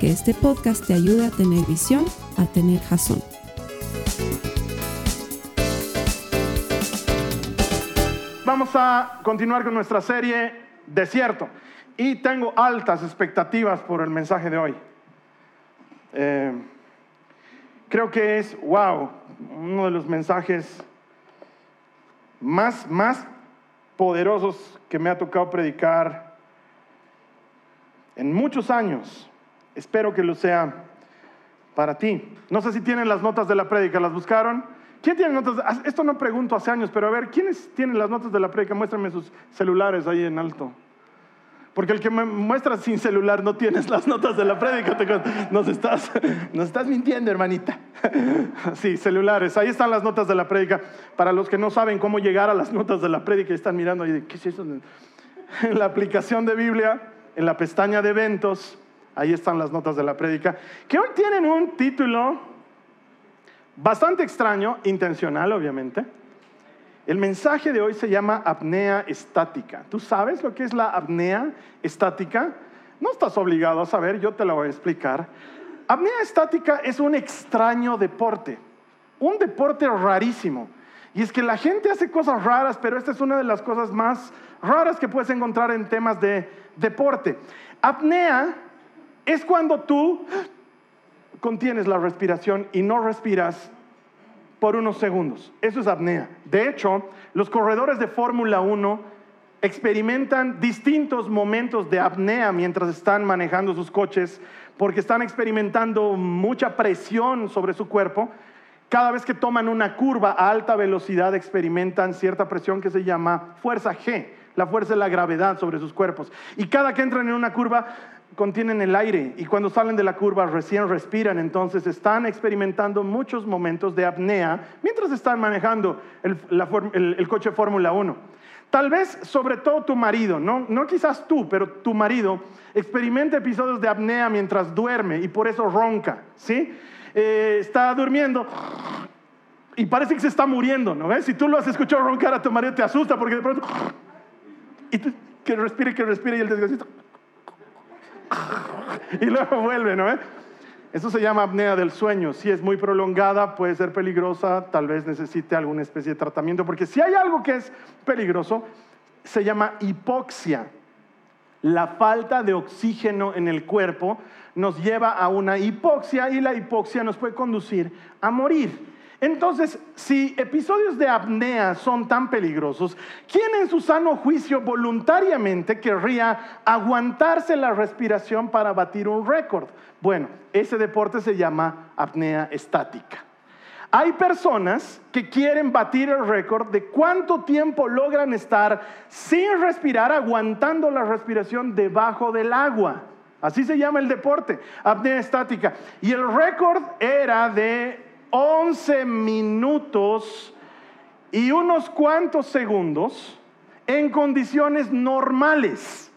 que este podcast te ayude a tener visión, a tener jazón. Vamos a continuar con nuestra serie Desierto y tengo altas expectativas por el mensaje de hoy. Eh, creo que es, wow, uno de los mensajes más, más poderosos que me ha tocado predicar en muchos años. Espero que lo sea para ti. No sé si tienen las notas de la prédica, ¿las buscaron? ¿Quién tiene notas? Ah, esto no pregunto hace años, pero a ver, ¿quiénes tienen las notas de la prédica? Muéstrame sus celulares ahí en alto. Porque el que me muestra sin celular no tienes las notas de la prédica. Nos estás, nos estás mintiendo, hermanita. Sí, celulares. Ahí están las notas de la prédica. Para los que no saben cómo llegar a las notas de la prédica y están mirando ahí, ¿qué es eso? En la aplicación de Biblia, en la pestaña de eventos, ahí están las notas de la prédica, que hoy tienen un título bastante extraño, intencional, obviamente el mensaje de hoy se llama apnea estática. ¿Tú sabes lo que es la apnea estática? No estás obligado a saber, yo te lo voy a explicar. Apnea estática es un extraño deporte, un deporte rarísimo. Y es que la gente hace cosas raras, pero esta es una de las cosas más raras que puedes encontrar en temas de deporte. Apnea es cuando tú contienes la respiración y no respiras por unos segundos. Eso es apnea. De hecho, los corredores de Fórmula 1 experimentan distintos momentos de apnea mientras están manejando sus coches porque están experimentando mucha presión sobre su cuerpo. Cada vez que toman una curva a alta velocidad experimentan cierta presión que se llama fuerza G, la fuerza de la gravedad sobre sus cuerpos. Y cada que entran en una curva contienen el aire y cuando salen de la curva recién respiran, entonces están experimentando muchos momentos de apnea mientras están manejando el, coche Fórmula 1. Tal vez sobre todo tu marido, no, no quizás tú, pero tu marido experimenta episodios de apnea mientras duerme y por eso ronca, ¿sí? Eh, está durmiendo y parece que se está muriendo, ¿no ves? Si tú lo has escuchado roncar a tu marido te asusta porque de pronto... Y que respire, que respire y el desgraciado y luego vuelve, ¿no? Eso se llama apnea del sueño. Si es muy prolongada, puede ser peligrosa, tal vez necesite alguna especie de tratamiento, porque si hay algo que es peligroso, se llama hipoxia. La falta de oxígeno en el cuerpo nos lleva a una hipoxia y la hipoxia nos puede conducir a morir. Entonces, si episodios de apnea son tan peligrosos, ¿quién en su sano juicio voluntariamente querría aguantarse la respiración para batir un récord? Bueno, ese deporte se llama apnea estática. Hay personas que quieren batir el récord de cuánto tiempo logran estar sin respirar, aguantando la respiración debajo del agua. Así se llama el deporte, apnea estática. Y el récord era de 11 minutos y unos cuantos segundos en condiciones normales.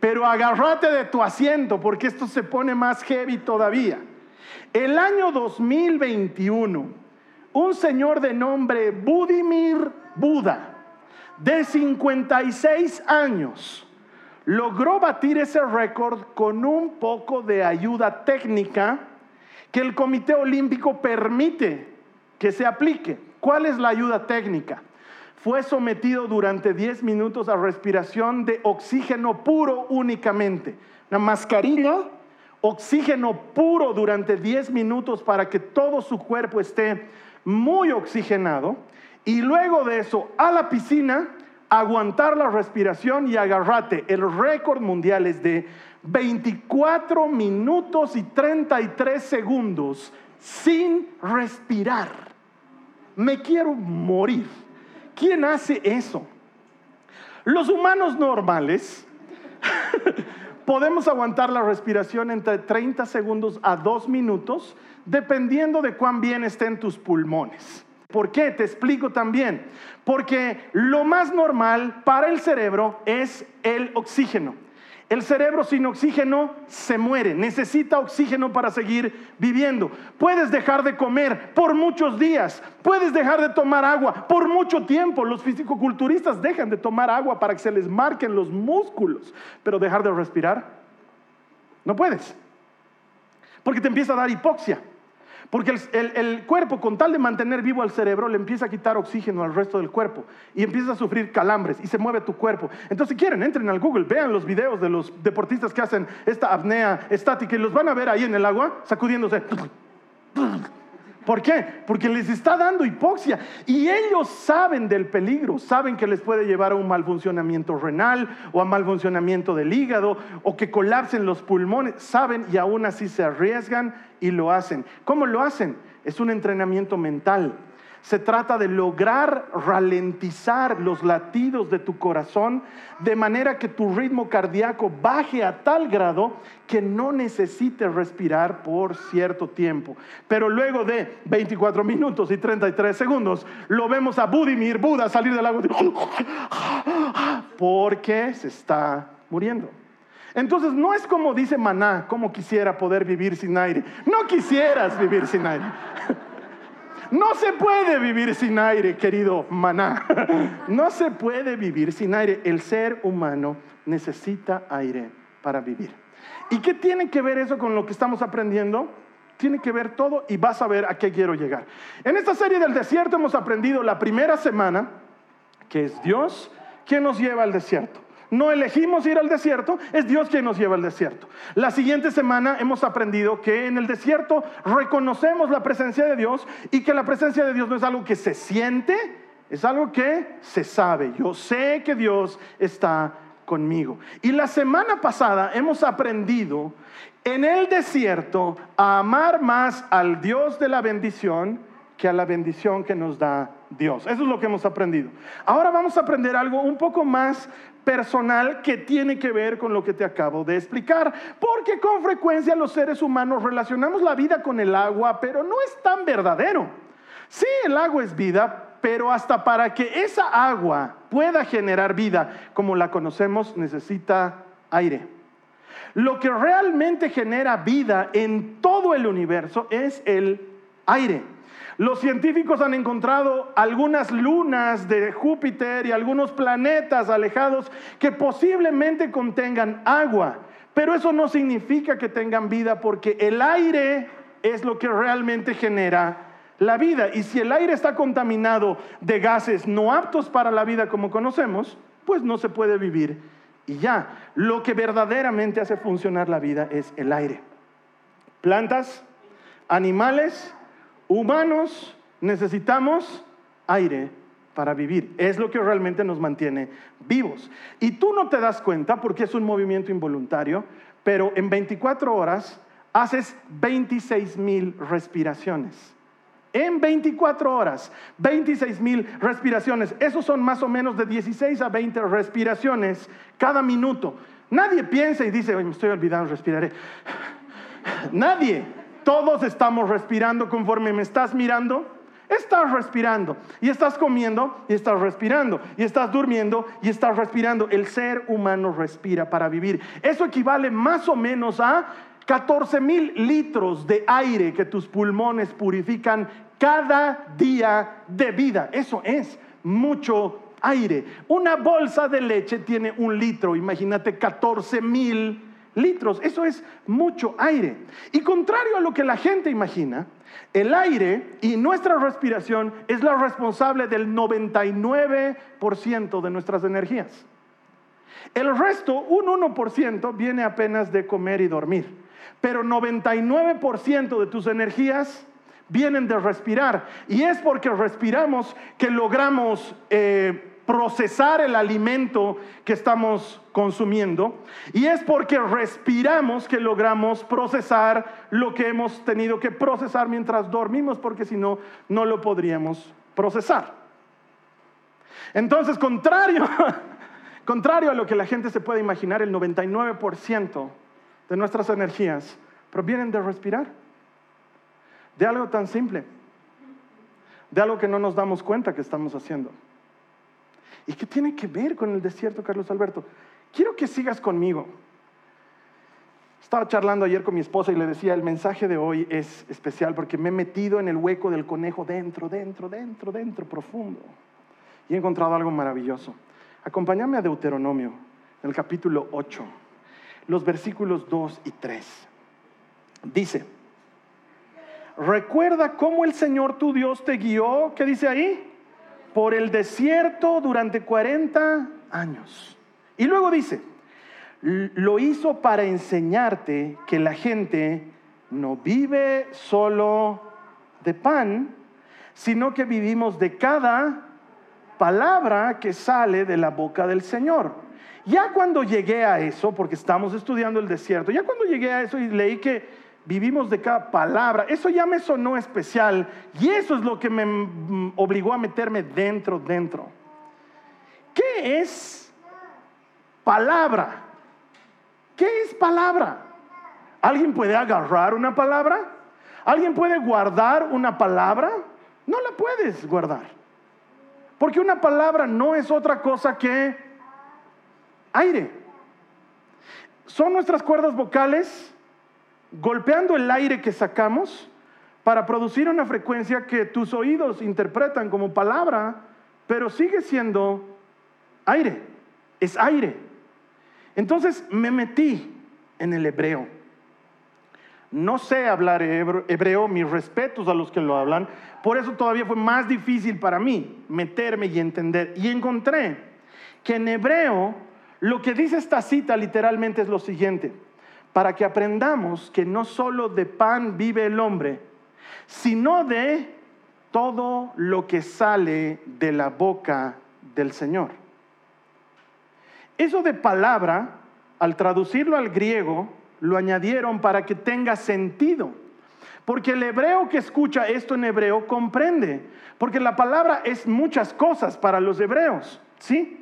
Pero agárrate de tu asiento porque esto se pone más heavy todavía. El año 2021, un señor de nombre Budimir Buda, de 56 años, logró batir ese récord con un poco de ayuda técnica que el Comité Olímpico permite que se aplique. ¿Cuál es la ayuda técnica? Fue sometido durante 10 minutos a respiración de oxígeno puro únicamente. La mascarilla, oxígeno puro durante 10 minutos para que todo su cuerpo esté muy oxigenado. Y luego de eso, a la piscina, aguantar la respiración y agarrate. El récord mundial es de 24 minutos y 33 segundos sin respirar. Me quiero morir. ¿Quién hace eso? Los humanos normales podemos aguantar la respiración entre 30 segundos a 2 minutos, dependiendo de cuán bien estén tus pulmones. ¿Por qué? Te explico también. Porque lo más normal para el cerebro es el oxígeno. El cerebro sin oxígeno se muere, necesita oxígeno para seguir viviendo. Puedes dejar de comer por muchos días, puedes dejar de tomar agua por mucho tiempo. Los fisicoculturistas dejan de tomar agua para que se les marquen los músculos, pero dejar de respirar, no puedes, porque te empieza a dar hipoxia. Porque el, cuerpo, con tal de mantener vivo al cerebro, le empieza a quitar oxígeno al resto del cuerpo y empieza a sufrir calambres y se mueve tu cuerpo. Entonces, si quieren, entren al Google, vean los videos de los deportistas que hacen esta apnea estática y los van a ver ahí en el agua sacudiéndose. ¿Por qué? Porque les está dando hipoxia y ellos saben del peligro, saben que les puede llevar a un mal funcionamiento renal o a mal funcionamiento del hígado o que colapsen los pulmones, saben y aún así se arriesgan y lo hacen. ¿Cómo lo hacen? Es un entrenamiento mental. Se trata de lograr ralentizar los latidos de tu corazón de manera que tu ritmo cardíaco baje a tal grado que no necesites respirar por cierto tiempo. Pero luego de 24 minutos y 33 segundos, lo vemos a Budimir, Buda, salir del agua porque se está muriendo. Entonces no es como dice Maná, como quisiera poder vivir sin aire. No quisieras vivir sin aire. No se puede vivir sin aire, querido maná. No se puede vivir sin aire. El ser humano necesita aire para vivir. ¿Y qué tiene que ver eso con lo que estamos aprendiendo? Tiene que ver todo y vas a ver a qué quiero llegar. En esta serie del desierto hemos aprendido la primera semana que es Dios quien nos lleva al desierto no elegimos ir al desierto, es Dios quien nos lleva al desierto. La siguiente semana hemos aprendido que en el desierto reconocemos la presencia de Dios y que la presencia de Dios no es algo que se siente, es algo que se sabe. Yo sé que Dios está conmigo. Y la semana pasada hemos aprendido en el desierto a amar más al Dios de la bendición que a la bendición que nos da Dios. Eso es lo que hemos aprendido. Ahora vamos a aprender algo un poco más personal que tiene que ver con lo que te acabo de explicar, porque con frecuencia los seres humanos relacionamos la vida con el agua, pero no es tan verdadero. Sí, el agua es vida, pero hasta para que esa agua pueda generar vida como la conocemos necesita aire. Lo que realmente genera vida en todo el universo es el aire. Los científicos han encontrado algunas lunas de Júpiter y algunos planetas alejados que posiblemente contengan agua, pero eso no significa que tengan vida porque el aire es lo que realmente genera la vida. Y si el aire está contaminado de gases no aptos para la vida como conocemos, pues no se puede vivir. Y ya, lo que verdaderamente hace funcionar la vida es el aire. Plantas, animales, humanos necesitamos aire para vivir. Es lo que realmente nos mantiene vivos. Y tú no te das cuenta porque es un movimiento involuntario, pero en 24 horas haces 26 mil respiraciones. En 24 horas, 26 mil respiraciones. Esos son más o menos de 16 a 20 respiraciones cada minuto. Nadie piensa y dice, me estoy olvidando, respiraré. Nadie. Todos estamos respirando conforme me estás mirando. Estás respirando y estás comiendo y estás respirando y estás durmiendo y estás respirando. El ser humano respira para vivir. Eso equivale más o menos a 14 mil litros de aire que tus pulmones purifican cada día de vida. Eso es mucho aire. Una bolsa de leche tiene un litro. Imagínate 14 mil litros. Eso es mucho aire. Y contrario a lo que la gente imagina, el aire y nuestra respiración es la responsable del 99% de nuestras energías. El resto, un 1%, viene apenas de comer y dormir. Pero 99% de tus energías vienen de respirar. Y es porque respiramos que logramos... Eh, procesar el alimento que estamos consumiendo y es porque respiramos que logramos procesar lo que hemos tenido que procesar mientras dormimos porque si no, no lo podríamos procesar. Entonces, contrario, Contrario a lo que la gente se puede imaginar, el 99% de nuestras energías provienen de respirar, de algo tan simple, de algo que no nos damos cuenta que estamos haciendo. ¿Y qué tiene que ver con el desierto, Carlos Alberto? Quiero que sigas conmigo. Estaba charlando ayer con mi esposa y le decía, el mensaje de hoy es especial porque me he metido en el hueco del conejo dentro, dentro, dentro, dentro, profundo. Y he encontrado algo maravilloso. Acompáñame a Deuteronomio, en el capítulo 8, los versículos 2 y 3. Dice, recuerda cómo el Señor tu Dios te guió, ¿qué dice ahí? Por el desierto durante 40 años. Y luego dice, lo hizo para enseñarte que la gente no vive solo de pan, sino que vivimos de cada palabra que sale de la boca del Señor. Ya cuando llegué a eso, porque estamos estudiando el desierto, ya cuando llegué a eso y leí que vivimos de cada palabra, eso ya me sonó especial y eso es lo que me mm, obligó a meterme dentro, dentro. ¿Qué es palabra? ¿Qué es palabra? ¿Alguien puede agarrar una palabra? ¿Alguien puede guardar una palabra? No la puedes guardar. Porque una palabra no es otra cosa que aire. Son nuestras cuerdas vocales golpeando el aire que sacamos para producir una frecuencia que tus oídos interpretan como palabra, pero sigue siendo aire. Es aire. Entonces me metí en el hebreo. No sé hablar hebreo, mis respetos a los que lo hablan, por eso todavía fue más difícil para mí meterme y entender. Y encontré que en hebreo lo que dice esta cita literalmente es lo siguiente, para que aprendamos que no solo de pan vive el hombre, sino de todo lo que sale de la boca del Señor. Eso de palabra, al traducirlo al griego, lo añadieron para que tenga sentido. Porque el hebreo que escucha esto en hebreo comprende. Porque la palabra es muchas cosas para los hebreos. ¿Sí?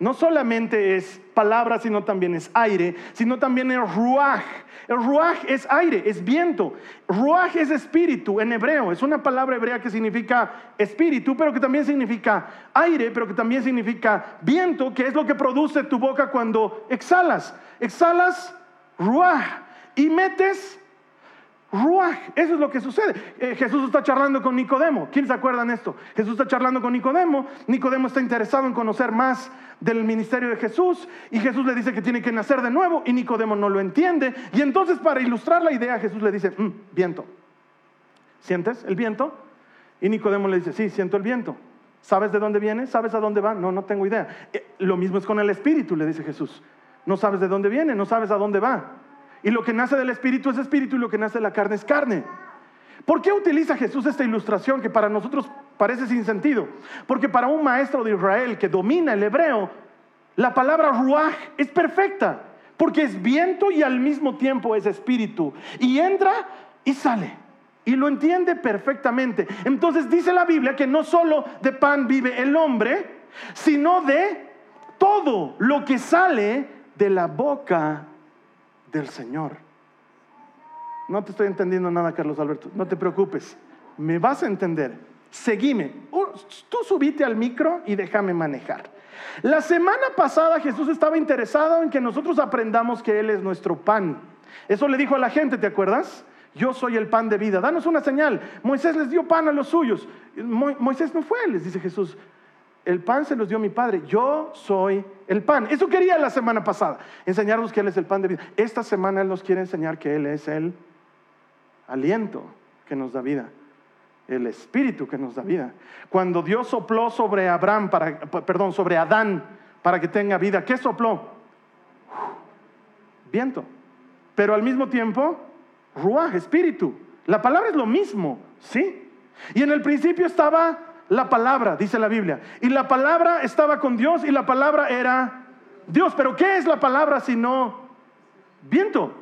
No solamente es palabra, sino también es aire, sino también es ruaj. El ruaj es aire, es viento. Ruaj es espíritu en hebreo. Es una palabra hebrea que significa espíritu, pero que también significa aire, pero que también significa viento, que es lo que produce tu boca cuando exhalas. Exhalas ruaj y metes Ruach, eso es lo que sucede. Eh, Jesús está charlando con Nicodemo. ¿Quién se acuerdan de esto? Jesús está charlando con Nicodemo. Nicodemo está interesado en conocer más del ministerio de Jesús y Jesús le dice que tiene que nacer de nuevo y Nicodemo no lo entiende. Y entonces para ilustrar la idea Jesús le dice, mm, viento. ¿Sientes el viento? Y Nicodemo le dice, sí, siento el viento. ¿Sabes de dónde viene? ¿Sabes a dónde va? No, no tengo idea. Eh, lo mismo es con el espíritu, le dice Jesús. No sabes de dónde viene, no sabes a dónde va. Y lo que nace del espíritu es espíritu y lo que nace de la carne es carne. ¿Por qué utiliza Jesús esta ilustración que para nosotros parece sin sentido? Porque para un maestro de Israel que domina el hebreo, la palabra ruaj es perfecta, porque es viento y al mismo tiempo es espíritu. Y entra y sale. Y lo entiende perfectamente. Entonces dice la Biblia que no solo de pan vive el hombre, sino de todo lo que sale de la boca del Señor. No te estoy entendiendo nada, Carlos Alberto. No te preocupes. Me vas a entender. Seguime. Uh, tú subite al micro y déjame manejar. La semana pasada Jesús estaba interesado en que nosotros aprendamos que Él es nuestro pan. Eso le dijo a la gente, ¿te acuerdas? Yo soy el pan de vida. Danos una señal. Moisés les dio pan a los suyos. Moisés no fue, les dice Jesús el pan se los dio mi padre, yo soy el pan. Eso quería la semana pasada, enseñarnos que Él es el pan de vida. Esta semana Él nos quiere enseñar que Él es el aliento que nos da vida, el espíritu que nos da vida. Cuando Dios sopló sobre Abraham, para, perdón, sobre Adán para que tenga vida, ¿qué sopló? Viento. Pero al mismo tiempo, ruaj, espíritu. La palabra es lo mismo, ¿sí? Y en el principio estaba la palabra, dice la Biblia. Y la palabra estaba con Dios y la palabra era Dios. Pero ¿qué es la palabra sino viento?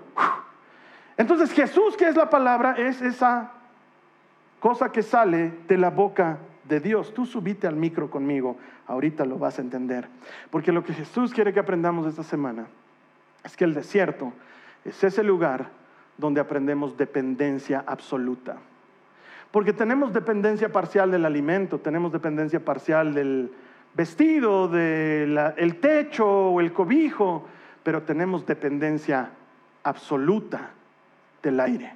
Entonces Jesús, ¿qué es la palabra? Es esa cosa que sale de la boca de Dios. Tú subite al micro conmigo, ahorita lo vas a entender. Porque lo que Jesús quiere que aprendamos esta semana es que el desierto es ese lugar donde aprendemos dependencia absoluta. Porque tenemos dependencia parcial del alimento, tenemos dependencia parcial del vestido, del techo o el cobijo, pero tenemos dependencia absoluta del aire.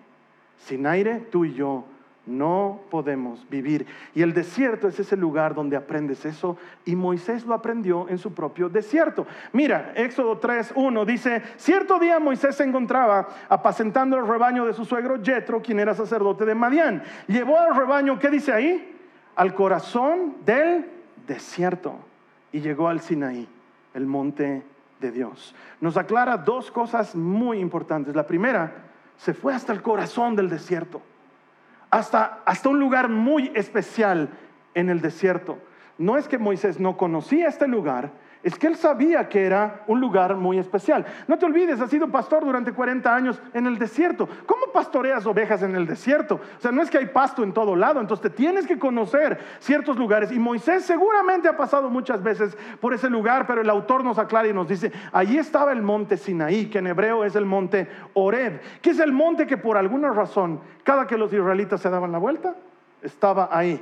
Sin aire, tú y yo no podemos vivir. Y el desierto es ese lugar donde aprendes eso y Moisés lo aprendió en su propio desierto. Mira, Éxodo 3.1 dice, cierto día Moisés se encontraba apacentando el rebaño de su suegro Jetro, quien era sacerdote de Madián. Llevó al rebaño, ¿qué dice ahí? Al corazón del desierto y llegó al Sinaí, el monte de Dios. Nos aclara dos cosas muy importantes. La primera, se fue hasta el corazón del desierto hasta, hasta un lugar muy especial en el desierto. No es que Moisés no conocía este lugar, es que él sabía que era un lugar muy especial. No te olvides, has sido pastor durante 40 años en el desierto. ¿Cómo pastoreas ovejas en el desierto? O sea, no es que hay pasto en todo lado, entonces te tienes que conocer ciertos lugares. Y Moisés seguramente ha pasado muchas veces por ese lugar, pero el autor nos aclara y nos dice, allí estaba el monte Sinaí, que en hebreo es el monte Oreb, que es el monte que por alguna razón, cada que los israelitas se daban la vuelta, estaba ahí.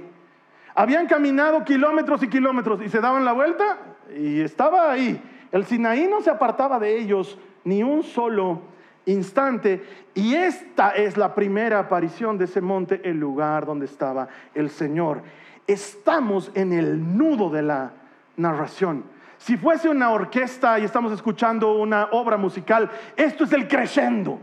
Habían caminado kilómetros y kilómetros y se daban la vuelta y estaba ahí. El Sinaí no se apartaba de ellos ni un solo instante. Y esta es la primera aparición de ese monte, el lugar donde estaba el Señor. Estamos en el nudo de la narración. Si fuese una orquesta y estamos escuchando una obra musical, esto es el crescendo.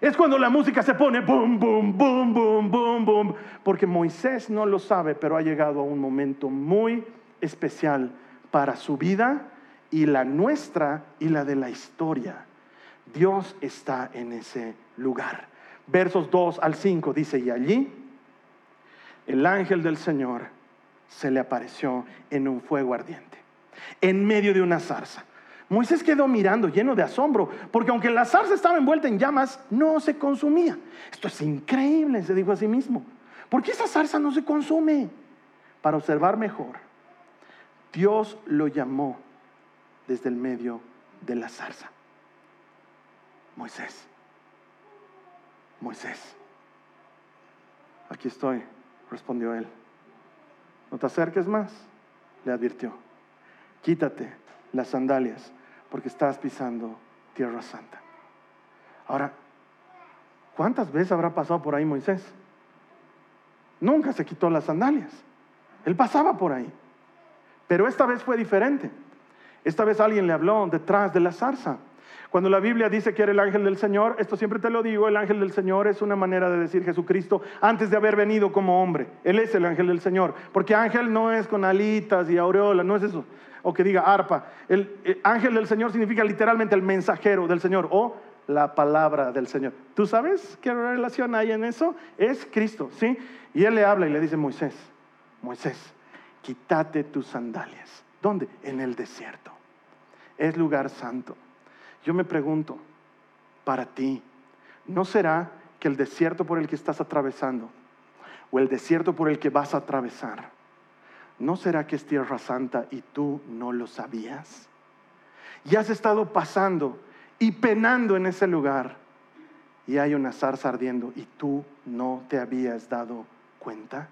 Es cuando la música se pone boom, boom, boom, boom, boom, boom. Porque Moisés no lo sabe, pero ha llegado a un momento muy especial para su vida y la nuestra y la de la historia. Dios está en ese lugar. Versos 2 al 5 dice, y allí el ángel del Señor se le apareció en un fuego ardiente, en medio de una zarza. Moisés quedó mirando lleno de asombro, porque aunque la zarza estaba envuelta en llamas, no se consumía. Esto es increíble, se dijo a sí mismo. ¿Por qué esa zarza no se consume? Para observar mejor, Dios lo llamó desde el medio de la zarza. Moisés, Moisés, aquí estoy, respondió él. No te acerques más, le advirtió. Quítate las sandalias porque estás pisando tierra santa. Ahora, ¿cuántas veces habrá pasado por ahí Moisés? Nunca se quitó las sandalias. Él pasaba por ahí. Pero esta vez fue diferente. Esta vez alguien le habló detrás de la zarza. Cuando la Biblia dice que era el ángel del Señor, esto siempre te lo digo, el ángel del Señor es una manera de decir Jesucristo antes de haber venido como hombre. Él es el ángel del Señor. Porque ángel no es con alitas y aureola, no es eso. O que diga arpa. El, el ángel del Señor significa literalmente el mensajero del Señor o la palabra del Señor. ¿Tú sabes qué relación hay en eso? Es Cristo, ¿sí? Y él le habla y le dice, Moisés, Moisés, quítate tus sandalias. ¿Dónde? En el desierto. Es lugar santo. Yo me pregunto, para ti, ¿no será que el desierto por el que estás atravesando o el desierto por el que vas a atravesar, ¿no será que es tierra santa y tú no lo sabías? Y has estado pasando y penando en ese lugar y hay una zarza ardiendo y tú no te habías dado cuenta.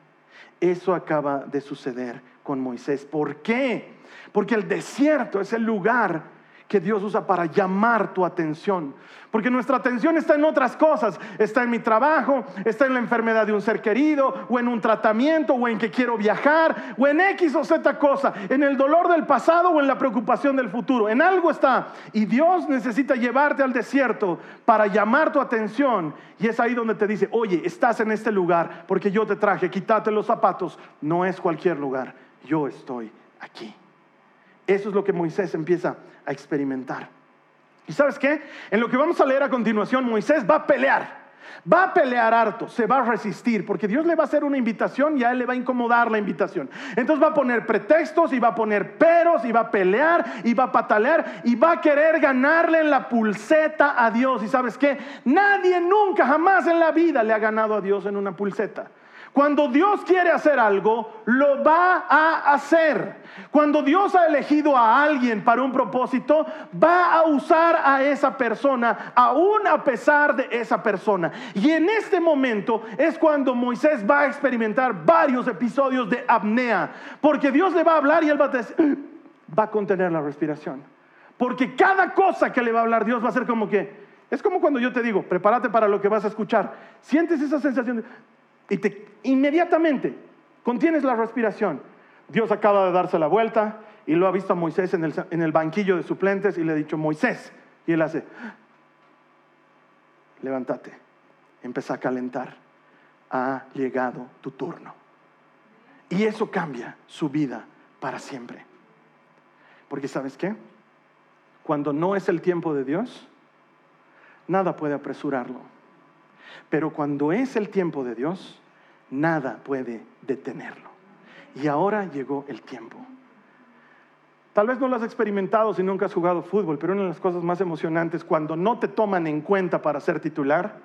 Eso acaba de suceder con Moisés. ¿Por qué? Porque el desierto es el lugar que Dios usa para llamar tu atención. Porque nuestra atención está en otras cosas. Está en mi trabajo, está en la enfermedad de un ser querido, o en un tratamiento, o en que quiero viajar, o en X o Z cosa, en el dolor del pasado o en la preocupación del futuro. En algo está. Y Dios necesita llevarte al desierto para llamar tu atención. Y es ahí donde te dice, oye, estás en este lugar porque yo te traje, quítate los zapatos. No es cualquier lugar, yo estoy aquí. Eso es lo que Moisés empieza a experimentar. ¿Y sabes qué? En lo que vamos a leer a continuación, Moisés va a pelear. Va a pelear harto, se va a resistir, porque Dios le va a hacer una invitación y a él le va a incomodar la invitación. Entonces va a poner pretextos y va a poner peros y va a pelear y va a patalear y va a querer ganarle en la pulseta a Dios. ¿Y sabes qué? Nadie nunca, jamás en la vida le ha ganado a Dios en una pulseta. Cuando Dios quiere hacer algo, lo va a hacer. Cuando Dios ha elegido a alguien para un propósito, va a usar a esa persona, aún a pesar de esa persona. Y en este momento es cuando Moisés va a experimentar varios episodios de apnea, porque Dios le va a hablar y él va a, va a contener la respiración. Porque cada cosa que le va a hablar Dios va a ser como que, es como cuando yo te digo, prepárate para lo que vas a escuchar. Sientes esa sensación de, y te, inmediatamente contienes la respiración. Dios acaba de darse la vuelta y lo ha visto a Moisés en el, en el banquillo de suplentes y le ha dicho, Moisés, y él hace, levántate, empieza a calentar, ha llegado tu turno. Y eso cambia su vida para siempre. Porque sabes qué? Cuando no es el tiempo de Dios, nada puede apresurarlo. Pero cuando es el tiempo de Dios, nada puede detenerlo. Y ahora llegó el tiempo. Tal vez no lo has experimentado si nunca has jugado fútbol, pero una de las cosas más emocionantes cuando no te toman en cuenta para ser titular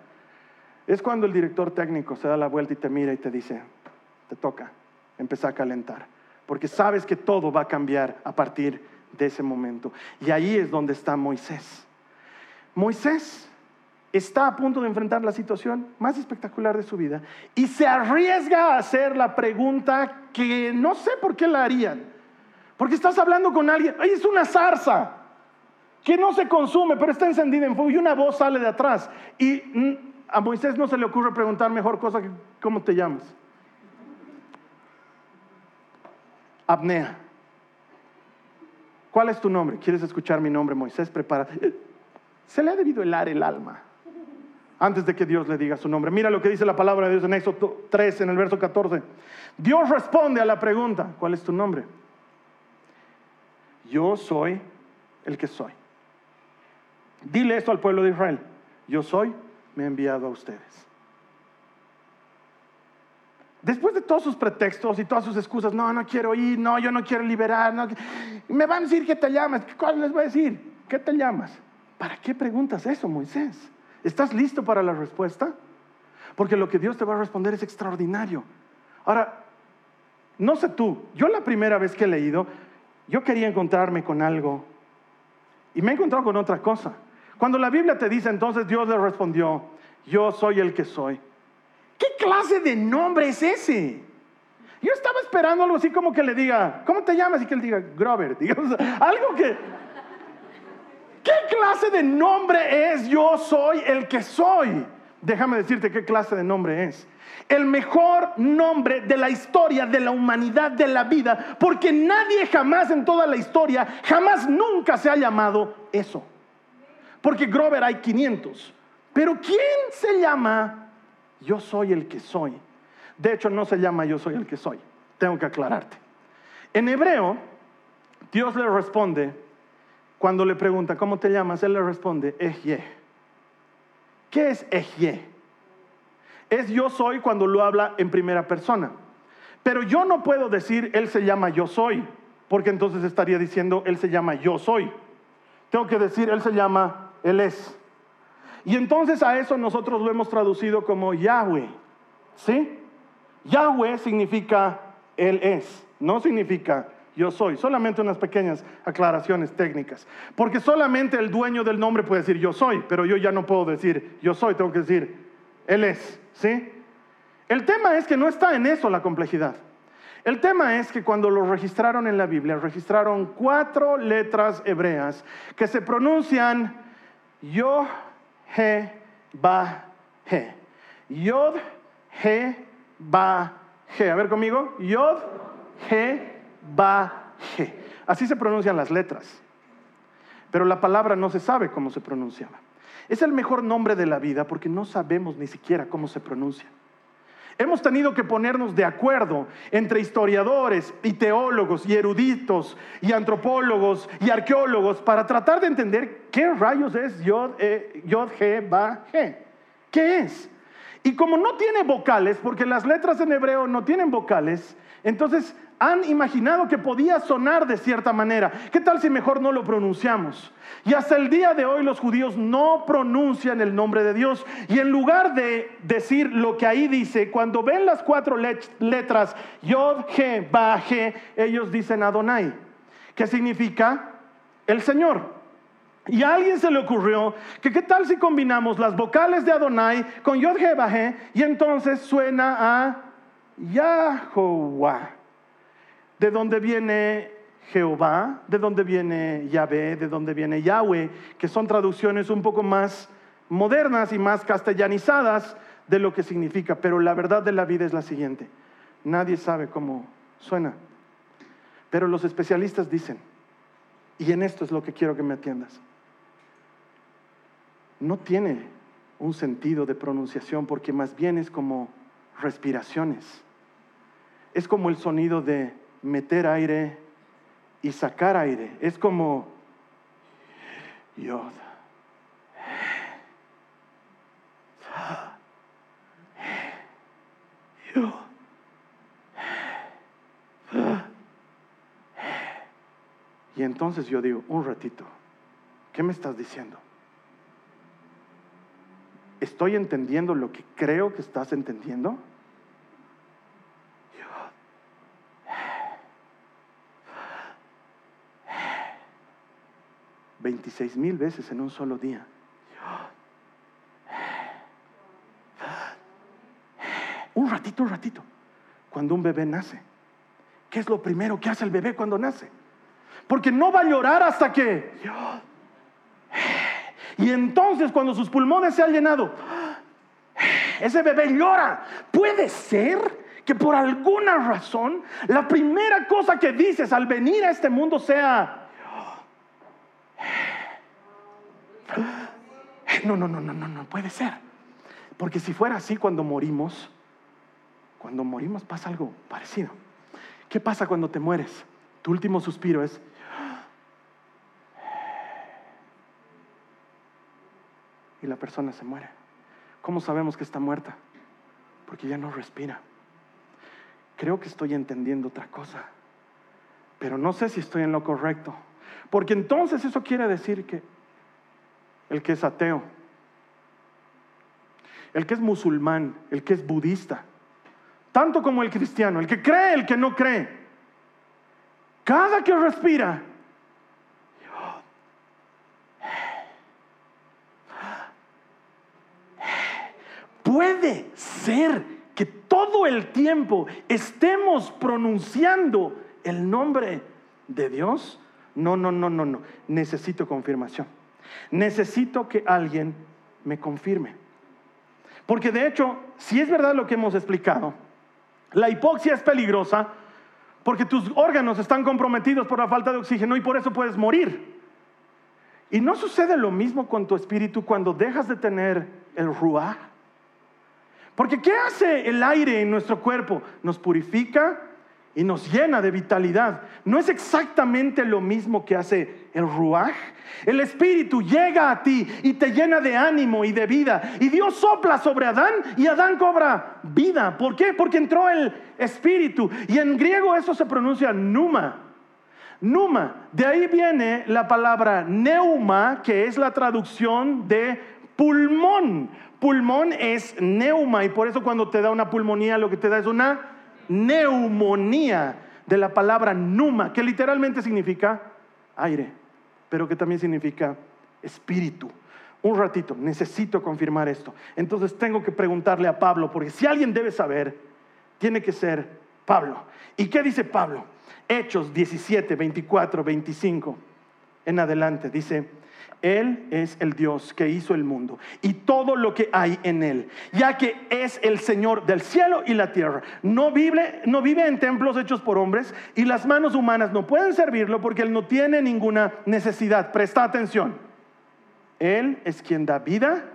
es cuando el director técnico se da la vuelta y te mira y te dice, te toca, empezar a calentar, porque sabes que todo va a cambiar a partir de ese momento. Y ahí es donde está Moisés. Moisés está a punto de enfrentar la situación más espectacular de su vida y se arriesga a hacer la pregunta que no sé por qué la harían. Porque estás hablando con alguien, es una zarza que no se consume, pero está encendida en fuego y una voz sale de atrás. Y mm, a Moisés no se le ocurre preguntar mejor cosa que cómo te llamas. Apnea. ¿Cuál es tu nombre? ¿Quieres escuchar mi nombre, Moisés? Prepara. Se le ha debido helar el alma antes de que Dios le diga su nombre. Mira lo que dice la palabra de Dios en Éxodo 3, en el verso 14. Dios responde a la pregunta, ¿cuál es tu nombre? Yo soy el que soy. Dile esto al pueblo de Israel. Yo soy, me he enviado a ustedes. Después de todos sus pretextos y todas sus excusas, no, no quiero ir, no, yo no quiero liberar, me van a decir que te llamas. ¿Cuál les voy a decir? ¿Qué te llamas? ¿Para qué preguntas eso, Moisés? ¿Estás listo para la respuesta? Porque lo que Dios te va a responder es extraordinario. Ahora, no sé tú, yo la primera vez que he leído, yo quería encontrarme con algo y me he encontrado con otra cosa. Cuando la Biblia te dice entonces Dios le respondió, yo soy el que soy. ¿Qué clase de nombre es ese? Yo estaba esperando algo así como que le diga, ¿cómo te llamas? Y que él diga, Grover, digamos, algo que, ¿Qué clase de nombre es yo soy el que soy? Déjame decirte qué clase de nombre es. El mejor nombre de la historia de la humanidad, de la vida, porque nadie jamás en toda la historia, jamás nunca se ha llamado eso. Porque Grover hay 500. Pero ¿quién se llama yo soy el que soy? De hecho, no se llama yo soy el que soy. Tengo que aclararte. En hebreo, Dios le responde, cuando le pregunta, ¿cómo te llamas? Él le responde, Ejye. ¿Qué es Ejye? Es yo soy cuando lo habla en primera persona. Pero yo no puedo decir, Él se llama yo soy, porque entonces estaría diciendo, Él se llama yo soy. Tengo que decir, Él se llama Él es. Y entonces a eso nosotros lo hemos traducido como Yahweh. ¿Sí? Yahweh significa Él es, no significa yo soy. Solamente unas pequeñas aclaraciones técnicas. Porque solamente el dueño del nombre puede decir yo soy, pero yo ya no puedo decir yo soy, tengo que decir él es. ¿Sí? El tema es que no está en eso la complejidad. El tema es que cuando lo registraron en la Biblia, registraron cuatro letras hebreas que se pronuncian Yo, He, Ba, He. Yod, He, Ba, He. A ver conmigo. Yod, He, Baje. Así se pronuncian las letras. Pero la palabra no se sabe cómo se pronunciaba. Es el mejor nombre de la vida porque no sabemos ni siquiera cómo se pronuncia. Hemos tenido que ponernos de acuerdo entre historiadores y teólogos y eruditos y antropólogos y arqueólogos para tratar de entender qué rayos es Yod, Yod He, Ba, He. ¿Qué es? Y como no tiene vocales, porque las letras en hebreo no tienen vocales, entonces han imaginado que podía sonar de cierta manera. ¿Qué tal si mejor no lo pronunciamos? Y hasta el día de hoy los judíos no pronuncian el nombre de Dios. Y en lugar de decir lo que ahí dice, cuando ven las cuatro letras Yod, He, Ba, ellos dicen Adonai, que significa el Señor. Y a alguien se le ocurrió que qué tal si combinamos las vocales de Adonai con Yod, He, Ba, y entonces suena a Yahovah. ¿De dónde viene Jehová? ¿De dónde viene Yahvé? ¿De dónde viene Yahweh? Que son traducciones un poco más modernas y más castellanizadas de lo que significa. Pero la verdad de la vida es la siguiente. Nadie sabe cómo suena. Pero los especialistas dicen, y en esto es lo que quiero que me atiendas, no tiene un sentido de pronunciación porque más bien es como respiraciones. Es como el sonido de meter aire y sacar aire. Es como Yod. Y entonces yo digo, un ratito, ¿qué me estás diciendo? ¿Estoy entendiendo lo que creo que estás entendiendo? 26 mil veces en un solo día. Un ratito, un ratito. Cuando un bebé nace, ¿qué es lo primero que hace el bebé cuando nace? Porque no va a llorar hasta que... Y entonces cuando sus pulmones se han llenado, ese bebé llora. Puede ser que por alguna razón la primera cosa que dices al venir a este mundo sea, no, no, no, no, no, no puede ser. Porque si fuera así cuando morimos, cuando morimos pasa algo parecido. ¿Qué pasa cuando te mueres? Tu último suspiro es... Y la persona se muere. ¿Cómo sabemos que está muerta? Porque ya no respira. Creo que estoy entendiendo otra cosa, pero no sé si estoy en lo correcto. Porque entonces eso quiere decir que el que es ateo, el que es musulmán, el que es budista, tanto como el cristiano, el que cree, el que no cree. Cada que respira, puede ser que todo el tiempo estemos pronunciando el nombre de Dios. No, no, no, no, no. Necesito confirmación. Necesito que alguien me confirme. Porque de hecho, si es verdad lo que hemos explicado, la hipoxia es peligrosa porque tus órganos están comprometidos por la falta de oxígeno y por eso puedes morir. Y no sucede lo mismo con tu espíritu cuando dejas de tener el ruah. Porque ¿qué hace el aire en nuestro cuerpo? Nos purifica, y nos llena de vitalidad. No es exactamente lo mismo que hace el ruaj. El Espíritu llega a ti y te llena de ánimo y de vida. Y Dios sopla sobre Adán y Adán cobra vida. ¿Por qué? Porque entró el Espíritu. Y en griego eso se pronuncia numa. Numa. De ahí viene la palabra neuma, que es la traducción de pulmón. Pulmón es neuma y por eso cuando te da una pulmonía lo que te da es una neumonía de la palabra numa, que literalmente significa aire, pero que también significa espíritu. Un ratito, necesito confirmar esto. Entonces tengo que preguntarle a Pablo, porque si alguien debe saber, tiene que ser Pablo. ¿Y qué dice Pablo? Hechos 17, 24, 25 en adelante. Dice, él es el Dios que hizo el mundo y todo lo que hay en él, ya que es el Señor del cielo y la tierra. No vive, no vive en templos hechos por hombres y las manos humanas no pueden servirlo porque Él no tiene ninguna necesidad. Presta atención. Él es quien da vida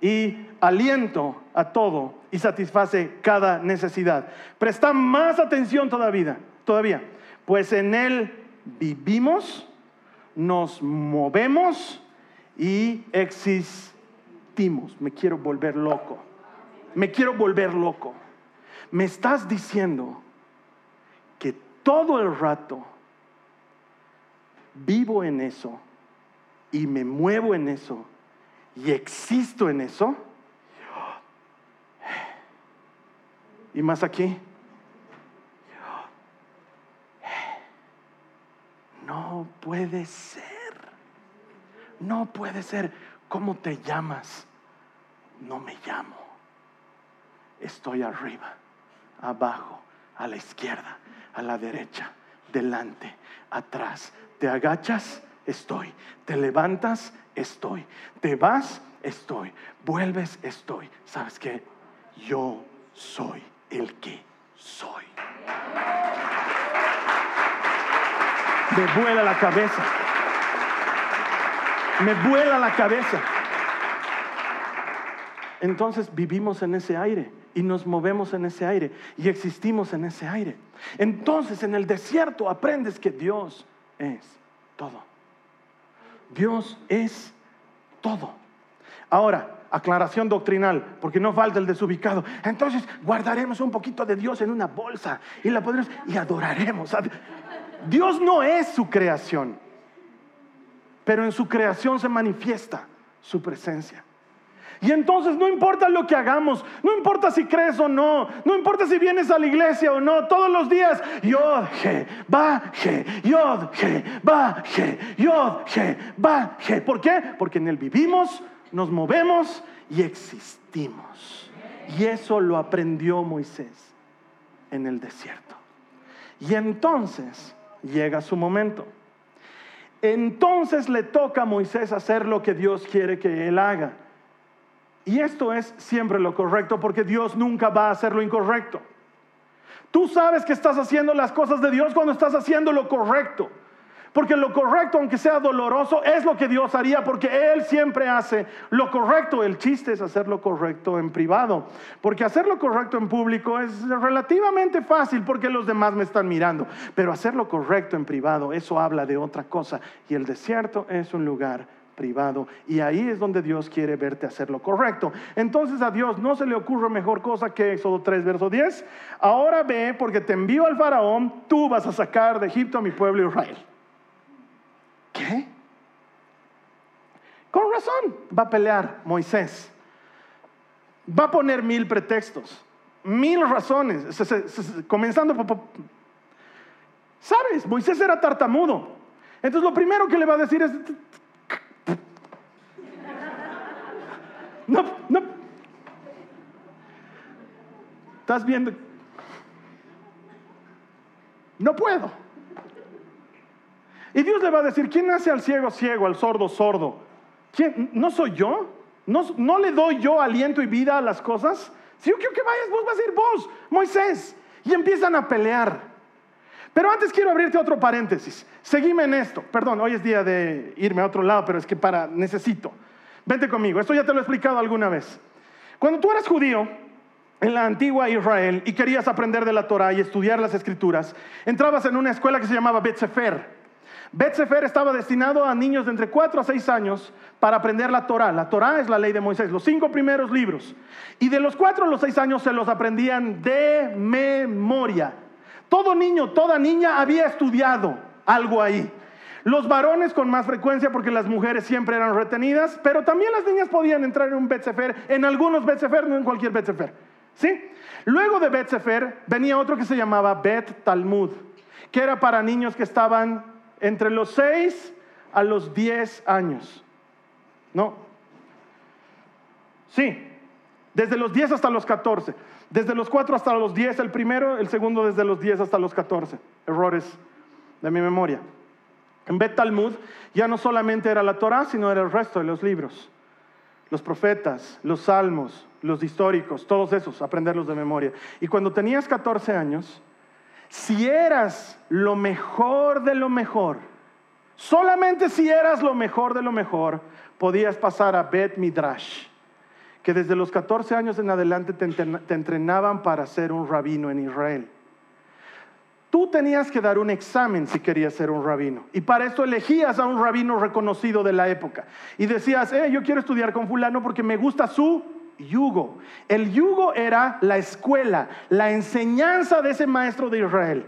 y aliento a todo y satisface cada necesidad. Presta más atención todavía, todavía, pues en Él vivimos nos movemos y existimos. Me quiero volver loco. Me quiero volver loco. Me estás diciendo que todo el rato vivo en eso y me muevo en eso y existo en eso, y más aquí, no puede ser, no puede ser, ¿cómo te llamas? No me llamo, estoy arriba, abajo, a la izquierda, a la derecha, delante, atrás, te agachas, estoy. Te levantas, estoy. Te vas, estoy. Vuelves, estoy. ¿Sabes qué? Yo soy el que soy. Me vuela la cabeza. Me vuela la cabeza. Entonces vivimos en ese aire y nos movemos en ese aire y existimos en ese aire. Entonces en el desierto aprendes que Dios es todo. Dios es todo. Ahora, aclaración doctrinal, porque no falta el desubicado. Entonces, guardaremos un poquito de Dios en una bolsa y la podremos y adoraremos. No es su creación, pero en su creación se manifiesta su presencia. Y entonces no importa lo que hagamos, no importa si crees o no, no importa si vienes a la iglesia o no, todos los días, yod, je, ba, je, yod, je, ba, je, yod, je, ba, je. ¿Por qué? Porque en él vivimos, nos movemos y existimos. Y eso lo aprendió Moisés en el desierto. Y entonces llega su momento. Entonces le toca a Moisés hacer lo que Dios quiere que él haga. Y esto es siempre lo correcto porque Dios nunca va a hacer lo incorrecto. Tú sabes que estás haciendo las cosas de Dios cuando estás haciendo lo correcto. Porque lo correcto, aunque sea doloroso, es lo que Dios haría, porque Él siempre hace lo correcto. El chiste es hacer lo correcto en privado, porque hacer lo correcto en público es relativamente fácil porque los demás me están mirando. Pero hacer lo correcto en privado, eso habla de otra cosa. Y el desierto es un lugar privado. Y ahí es donde Dios quiere verte hacer lo correcto. Entonces a Dios no se le ocurre mejor cosa que Éxodo 3, verso 10. Ahora ve, porque te envío al faraón, tú vas a sacar de Egipto a mi pueblo Israel. ¿Qué? Con razón va a pelear Moisés. Va a poner mil pretextos, mil razones, comenzando por... ¿Sabes? Moisés era tartamudo. Entonces lo primero que le va a decir es, no, no. ¿Estás viendo? No puedo. Y Dios le va a decir, ¿quién hace al ciego ciego, al sordo sordo? ¿Quién? ¿No soy yo? ¿No, ¿No le doy yo aliento y vida a las cosas? Si yo quiero que vayas, vos vas a ir vos, Moisés. Y empiezan a pelear. Pero antes quiero abrirte otro paréntesis. Seguime en esto. Perdón, hoy es día de irme a otro lado, pero es que para necesito. Vente conmigo, esto ya te lo he explicado alguna vez. Cuando tú eras judío en la antigua Israel y querías aprender de la Torah y estudiar las escrituras, entrabas en una escuela que se llamaba Bet Sefer. Bet Sefer estaba destinado a niños de entre 4 a 6 años para aprender la Torah. La Torah es la ley de Moisés, los cinco primeros libros. Y de los 4 a los 6 años se los aprendían de memoria. Todo niño, toda niña había estudiado algo ahí. Los varones con más frecuencia porque las mujeres siempre eran retenidas, pero también las niñas podían entrar en un Betsefer, en algunos Betsefer, no en cualquier Betsefer. ¿Sí? Luego de Betsefer venía otro que se llamaba Bet Talmud, que era para niños que estaban entre los 6 a los 10 años. ¿No? Sí, desde los 10 hasta los 14. Desde los 4 hasta los 10 el primero, el segundo desde los 10 hasta los 14. Errores de mi memoria. En Bet Talmud ya no solamente era la Torah, sino era el resto de los libros. Los profetas, los salmos, los históricos, todos esos, aprenderlos de memoria. Y cuando tenías 14 años, si eras lo mejor de lo mejor, solamente si eras lo mejor de lo mejor, podías pasar a Bet Midrash, que desde los 14 años en adelante te entrenaban para ser un rabino en Israel. Tú tenías que dar un examen si querías ser un rabino. Y para esto elegías a un rabino reconocido de la época. Y decías, eh, yo quiero estudiar con fulano porque me gusta su yugo. El yugo era la escuela, la enseñanza de ese maestro de Israel.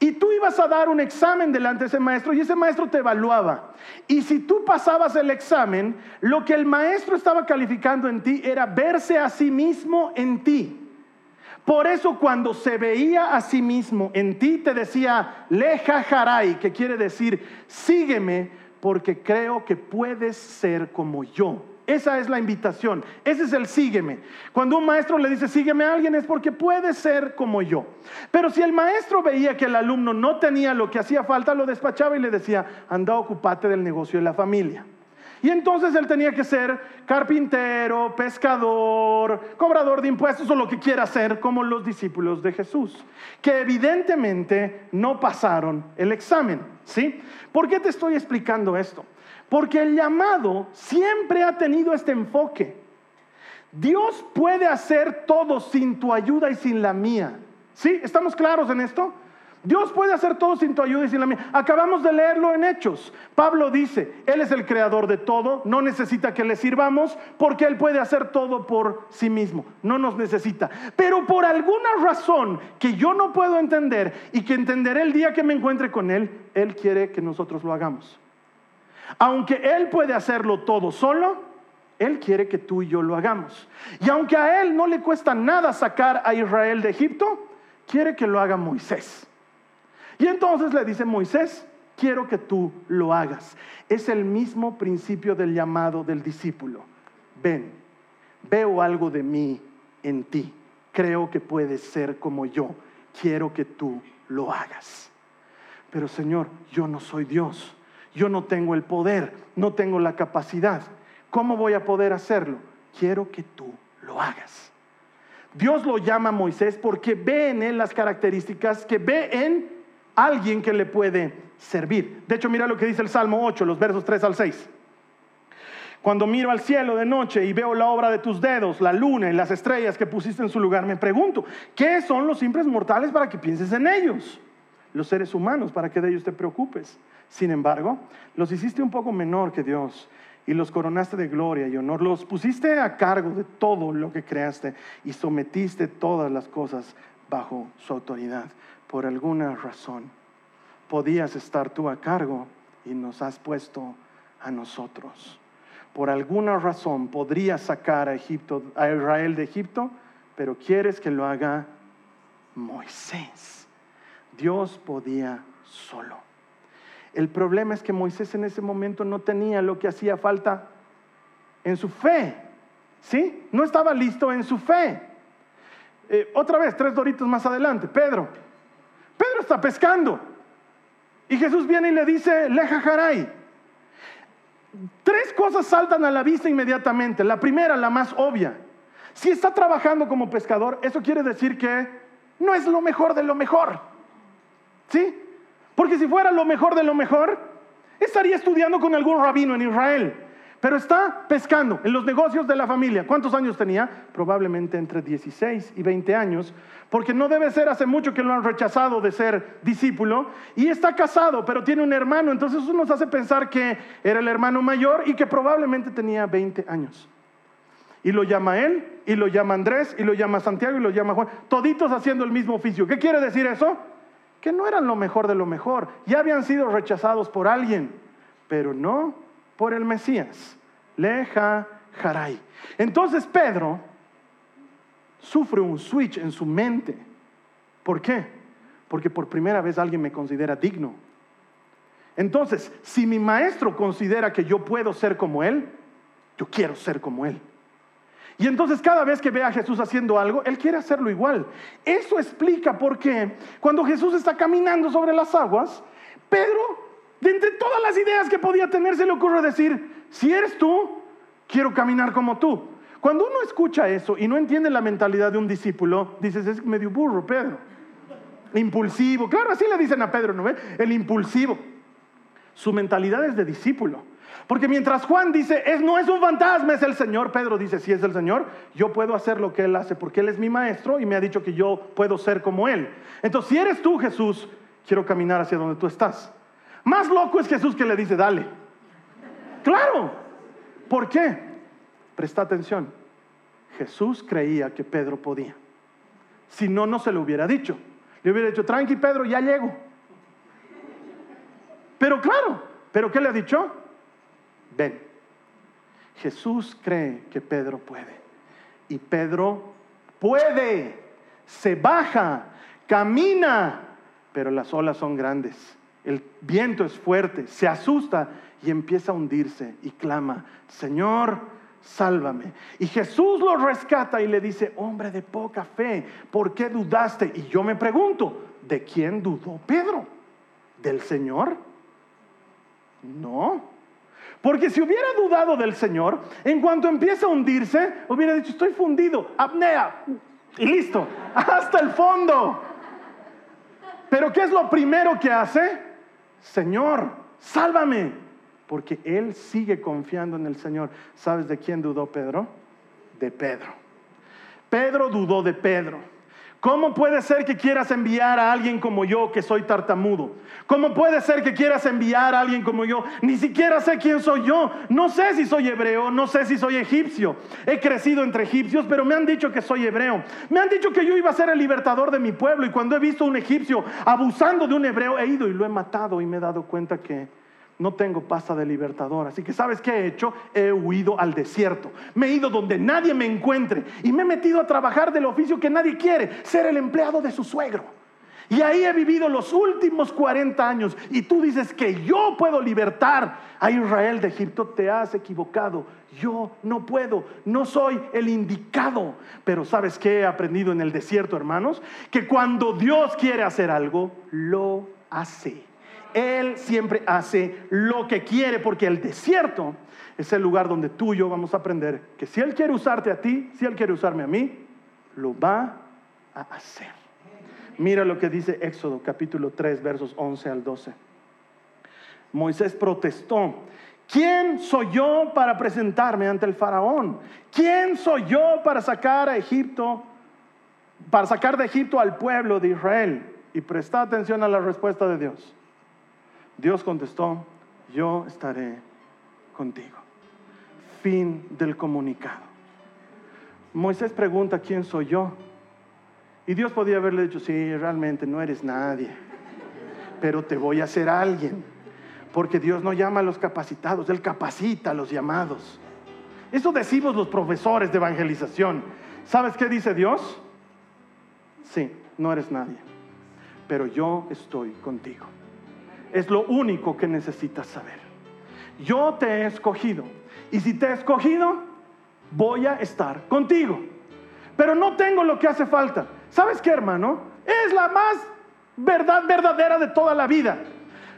Y tú ibas a dar un examen delante de ese maestro y ese maestro te evaluaba. Y si tú pasabas el examen, lo que el maestro estaba calificando en ti era verse a sí mismo en ti. Por eso cuando se veía a sí mismo en ti, te decía, leja que quiere decir, sígueme porque creo que puedes ser como yo. Esa es la invitación, ese es el sígueme. Cuando un maestro le dice sígueme a alguien es porque puede ser como yo. Pero si el maestro veía que el alumno no tenía lo que hacía falta, lo despachaba y le decía, anda, ocupate del negocio de la familia. Y entonces él tenía que ser carpintero, pescador, cobrador de impuestos o lo que quiera ser como los discípulos de Jesús, que evidentemente no pasaron el examen, ¿sí? ¿Por qué te estoy explicando esto? Porque el llamado siempre ha tenido este enfoque. Dios puede hacer todo sin tu ayuda y sin la mía. ¿Sí? ¿Estamos claros en esto? Dios puede hacer todo sin tu ayuda y sin la mía. Acabamos de leerlo en Hechos. Pablo dice, Él es el creador de todo, no necesita que le sirvamos porque Él puede hacer todo por sí mismo, no nos necesita. Pero por alguna razón que yo no puedo entender y que entenderé el día que me encuentre con Él, Él quiere que nosotros lo hagamos. Aunque Él puede hacerlo todo solo, Él quiere que tú y yo lo hagamos. Y aunque a Él no le cuesta nada sacar a Israel de Egipto, quiere que lo haga Moisés. Y entonces le dice Moisés, quiero que tú lo hagas. Es el mismo principio del llamado del discípulo. Ven, veo algo de mí en ti. Creo que puedes ser como yo. Quiero que tú lo hagas. Pero Señor, yo no soy Dios yo no tengo el poder, no tengo la capacidad. ¿Cómo voy a poder hacerlo? Quiero que tú lo hagas. Dios lo llama a Moisés porque ve en él las características que ve en alguien que le puede servir. De hecho, mira lo que dice el Salmo 8, los versos 3 al 6. Cuando miro al cielo de noche y veo la obra de tus dedos, la luna y las estrellas que pusiste en su lugar, me pregunto, ¿qué son los simples mortales para que pienses en ellos? Los seres humanos para que de ellos te preocupes. Sin embargo, los hiciste un poco menor que Dios y los coronaste de gloria y honor. Los pusiste a cargo de todo lo que creaste y sometiste todas las cosas bajo su autoridad. Por alguna razón, podías estar tú a cargo y nos has puesto a nosotros. Por alguna razón podrías sacar a, Egipto, a Israel de Egipto, pero quieres que lo haga Moisés. Dios podía solo. El problema es que Moisés en ese momento no tenía lo que hacía falta en su fe. ¿Sí? No estaba listo en su fe. Eh, otra vez, tres doritos más adelante, Pedro. Pedro está pescando. Y Jesús viene y le dice, leja jaray. Tres cosas saltan a la vista inmediatamente. La primera, la más obvia. Si está trabajando como pescador, eso quiere decir que no es lo mejor de lo mejor. ¿Sí? Porque si fuera lo mejor de lo mejor, estaría estudiando con algún rabino en Israel. Pero está pescando en los negocios de la familia. ¿Cuántos años tenía? Probablemente entre 16 y 20 años, porque no debe ser hace mucho que lo han rechazado de ser discípulo. Y está casado, pero tiene un hermano. Entonces eso nos hace pensar que era el hermano mayor y que probablemente tenía 20 años. Y lo llama él, y lo llama Andrés, y lo llama Santiago, y lo llama Juan. Toditos haciendo el mismo oficio. ¿Qué quiere decir eso? Que no eran lo mejor de lo mejor, ya habían sido rechazados por alguien, pero no por el Mesías. Leja Jaray. Entonces Pedro sufre un switch en su mente. ¿Por qué? Porque por primera vez alguien me considera digno. Entonces, si mi maestro considera que yo puedo ser como él, yo quiero ser como él. Y entonces cada vez que ve a Jesús haciendo algo, Él quiere hacerlo igual. Eso explica por qué cuando Jesús está caminando sobre las aguas, Pedro, de entre todas las ideas que podía tener, se le ocurre decir, si eres tú, quiero caminar como tú. Cuando uno escucha eso y no entiende la mentalidad de un discípulo, dices, es medio burro, Pedro. Impulsivo. Claro, así le dicen a Pedro, ¿no ve? El impulsivo. Su mentalidad es de discípulo. Porque mientras Juan dice, es, no es un fantasma, es el Señor, Pedro dice, si es el Señor, yo puedo hacer lo que Él hace, porque Él es mi maestro y me ha dicho que yo puedo ser como Él. Entonces, si eres tú, Jesús, quiero caminar hacia donde tú estás. Más loco es Jesús que le dice, dale. Claro. ¿Por qué? Presta atención. Jesús creía que Pedro podía. Si no, no se lo hubiera dicho. Le hubiera dicho, tranqui Pedro, ya llego. Pero claro, ¿pero qué le ha dicho? Ven. Jesús cree que Pedro puede. Y Pedro puede, se baja, camina, pero las olas son grandes. El viento es fuerte, se asusta y empieza a hundirse y clama, Señor, sálvame. Y Jesús lo rescata y le dice, hombre de poca fe, ¿por qué dudaste? Y yo me pregunto, ¿de quién dudó Pedro? ¿Del Señor? No. Porque si hubiera dudado del Señor, en cuanto empieza a hundirse, hubiera dicho, estoy fundido, apnea, y listo, hasta el fondo. Pero ¿qué es lo primero que hace? Señor, sálvame, porque él sigue confiando en el Señor. ¿Sabes de quién dudó Pedro? De Pedro. Pedro dudó de Pedro. ¿Cómo puede ser que quieras enviar a alguien como yo que soy tartamudo? ¿Cómo puede ser que quieras enviar a alguien como yo? Ni siquiera sé quién soy yo. No sé si soy hebreo, no sé si soy egipcio. He crecido entre egipcios, pero me han dicho que soy hebreo. Me han dicho que yo iba a ser el libertador de mi pueblo y cuando he visto a un egipcio abusando de un hebreo, he ido y lo he matado y me he dado cuenta que no tengo pasta de libertador. Así que ¿sabes qué he hecho? He huido al desierto. Me he ido donde nadie me encuentre y me he metido a trabajar del oficio que nadie quiere, ser el empleado de su suegro. Y ahí he vivido los últimos 40 años. Y tú dices que yo puedo libertar a Israel de Egipto. Te has equivocado. Yo no puedo. No soy el indicado. Pero ¿sabes qué he aprendido en el desierto, hermanos? Que cuando Dios quiere hacer algo, lo hace. Él siempre hace lo que quiere porque el desierto es el lugar donde tú y yo vamos a aprender que si Él quiere usarte a ti, si Él quiere usarme a mí, lo va a hacer. Mira lo que dice Éxodo capítulo 3 versos 11 al 12. Moisés protestó. ¿Quién soy yo para presentarme ante el faraón? ¿Quién soy yo para sacar a Egipto, para sacar de Egipto al pueblo de Israel? Y presta atención a la respuesta de Dios. Dios contestó, yo estaré contigo. Fin del comunicado. Moisés pregunta, ¿quién soy yo? Y Dios podía haberle dicho, sí, realmente no eres nadie, pero te voy a hacer alguien. Porque Dios no llama a los capacitados, Él capacita a los llamados. Eso decimos los profesores de evangelización. ¿Sabes qué dice Dios? Sí, no eres nadie, pero yo estoy contigo. Es lo único que necesitas saber. Yo te he escogido. Y si te he escogido, voy a estar contigo. Pero no tengo lo que hace falta. ¿Sabes qué, hermano? Es la más verdad verdadera de toda la vida.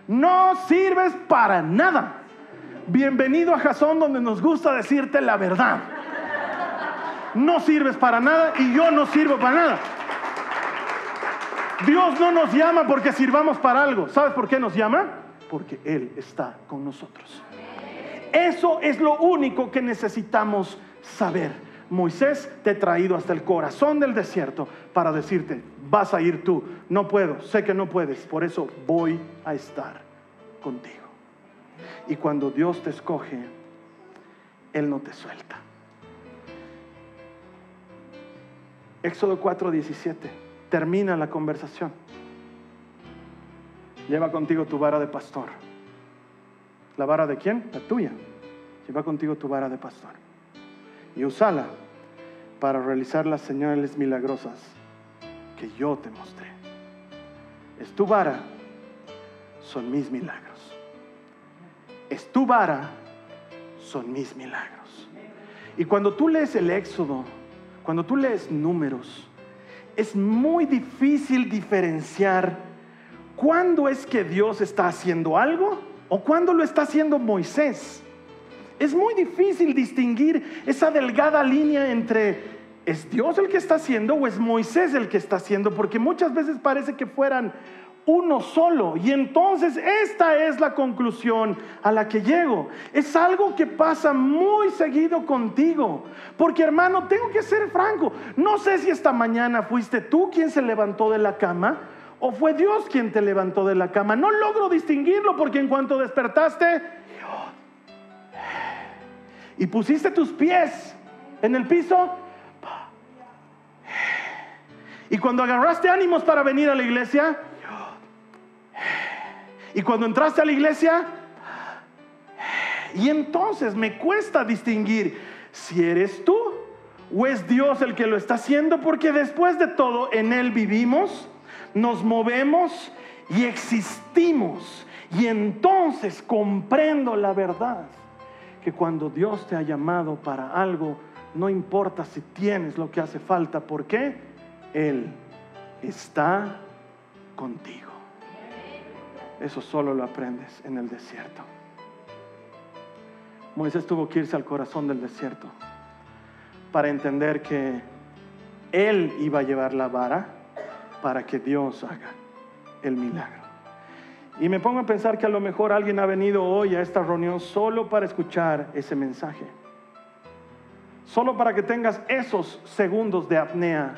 No sirves para nada. Bienvenido a Jasón donde nos gusta decirte la verdad. No sirves para nada y yo no sirvo para nada. Dios no nos llama porque sirvamos para algo. ¿Sabes por qué nos llama? Porque Él está con nosotros. Eso es lo único que necesitamos saber. Moisés te he traído hasta el corazón del desierto para decirte, vas a ir tú. No puedo, sé que no puedes, por eso voy a estar contigo. Y cuando Dios te escoge, Él no te suelta. Éxodo 4:17 termina la conversación. Lleva contigo tu vara de pastor. ¿La vara de quién? La tuya. Lleva contigo tu vara de pastor. Y usala para realizar las señales milagrosas que yo te mostré. Es tu vara, son mis milagros. Es tu vara, son mis milagros. Y cuando tú lees el Éxodo, cuando tú lees números, es muy difícil diferenciar cuándo es que Dios está haciendo algo o cuándo lo está haciendo Moisés. Es muy difícil distinguir esa delgada línea entre ¿es Dios el que está haciendo o es Moisés el que está haciendo? Porque muchas veces parece que fueran uno solo. Y entonces esta es la conclusión a la que llego. Es algo que pasa muy seguido contigo. Porque hermano, tengo que ser franco. No sé si esta mañana fuiste tú quien se levantó de la cama o fue Dios quien te levantó de la cama. No logro distinguirlo porque en cuanto despertaste y pusiste tus pies en el piso, y cuando agarraste ánimos para venir a la iglesia, Y cuando entraste a la iglesia, y entonces me cuesta distinguir si eres tú o es Dios el que lo está haciendo, porque después de todo en Él vivimos, nos movemos y existimos. Y entonces comprendo la verdad, que cuando Dios te ha llamado para algo, no importa si tienes lo que hace falta, porque Él está contigo. Eso solo lo aprendes en el desierto. Moisés tuvo que irse al corazón del desierto para entender que él iba a llevar la vara para que Dios haga el milagro. Y me pongo a pensar que a lo mejor alguien ha venido hoy a esta reunión solo para escuchar ese mensaje. Solo para que tengas esos segundos de apnea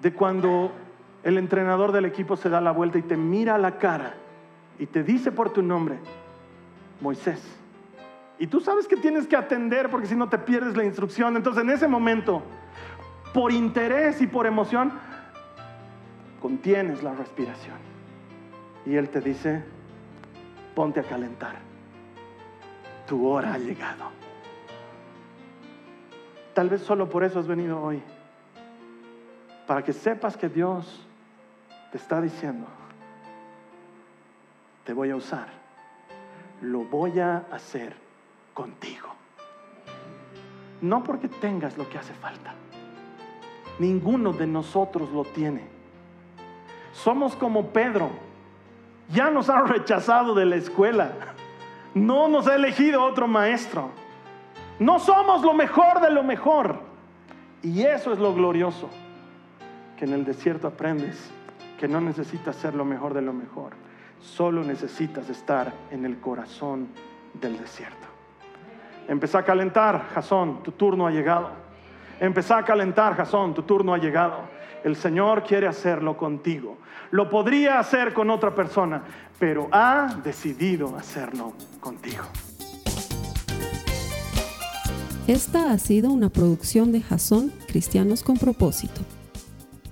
de cuando el entrenador del equipo se da la vuelta y te mira a la cara y te dice por tu nombre, Moisés. Y tú sabes que tienes que atender porque si no te pierdes la instrucción. Entonces en ese momento, por interés y por emoción, contienes la respiración. Y Él te dice, ponte a calentar. Tu hora ha llegado. Tal vez solo por eso has venido hoy. Para que sepas que Dios te está diciendo, te voy a usar. Lo voy a hacer contigo. No porque tengas lo que hace falta. Ninguno de nosotros lo tiene. Somos como Pedro. Ya nos han rechazado de la escuela. No nos ha elegido otro maestro. No somos lo mejor de lo mejor. Y eso es lo glorioso. Que en el desierto aprendes que no necesitas ser lo mejor de lo mejor. Solo necesitas estar en el corazón del desierto. Empezá a calentar, Jasón, tu turno ha llegado. Empezá a calentar, Jasón, tu turno ha llegado. El Señor quiere hacerlo contigo. Lo podría hacer con otra persona, pero ha decidido hacerlo contigo. Esta ha sido una producción de Jasón Cristianos con propósito.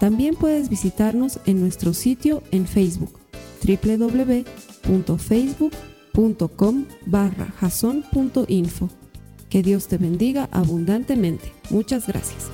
También puedes visitarnos en nuestro sitio en Facebook www.facebook.com barra Que Dios te bendiga abundantemente. Muchas gracias.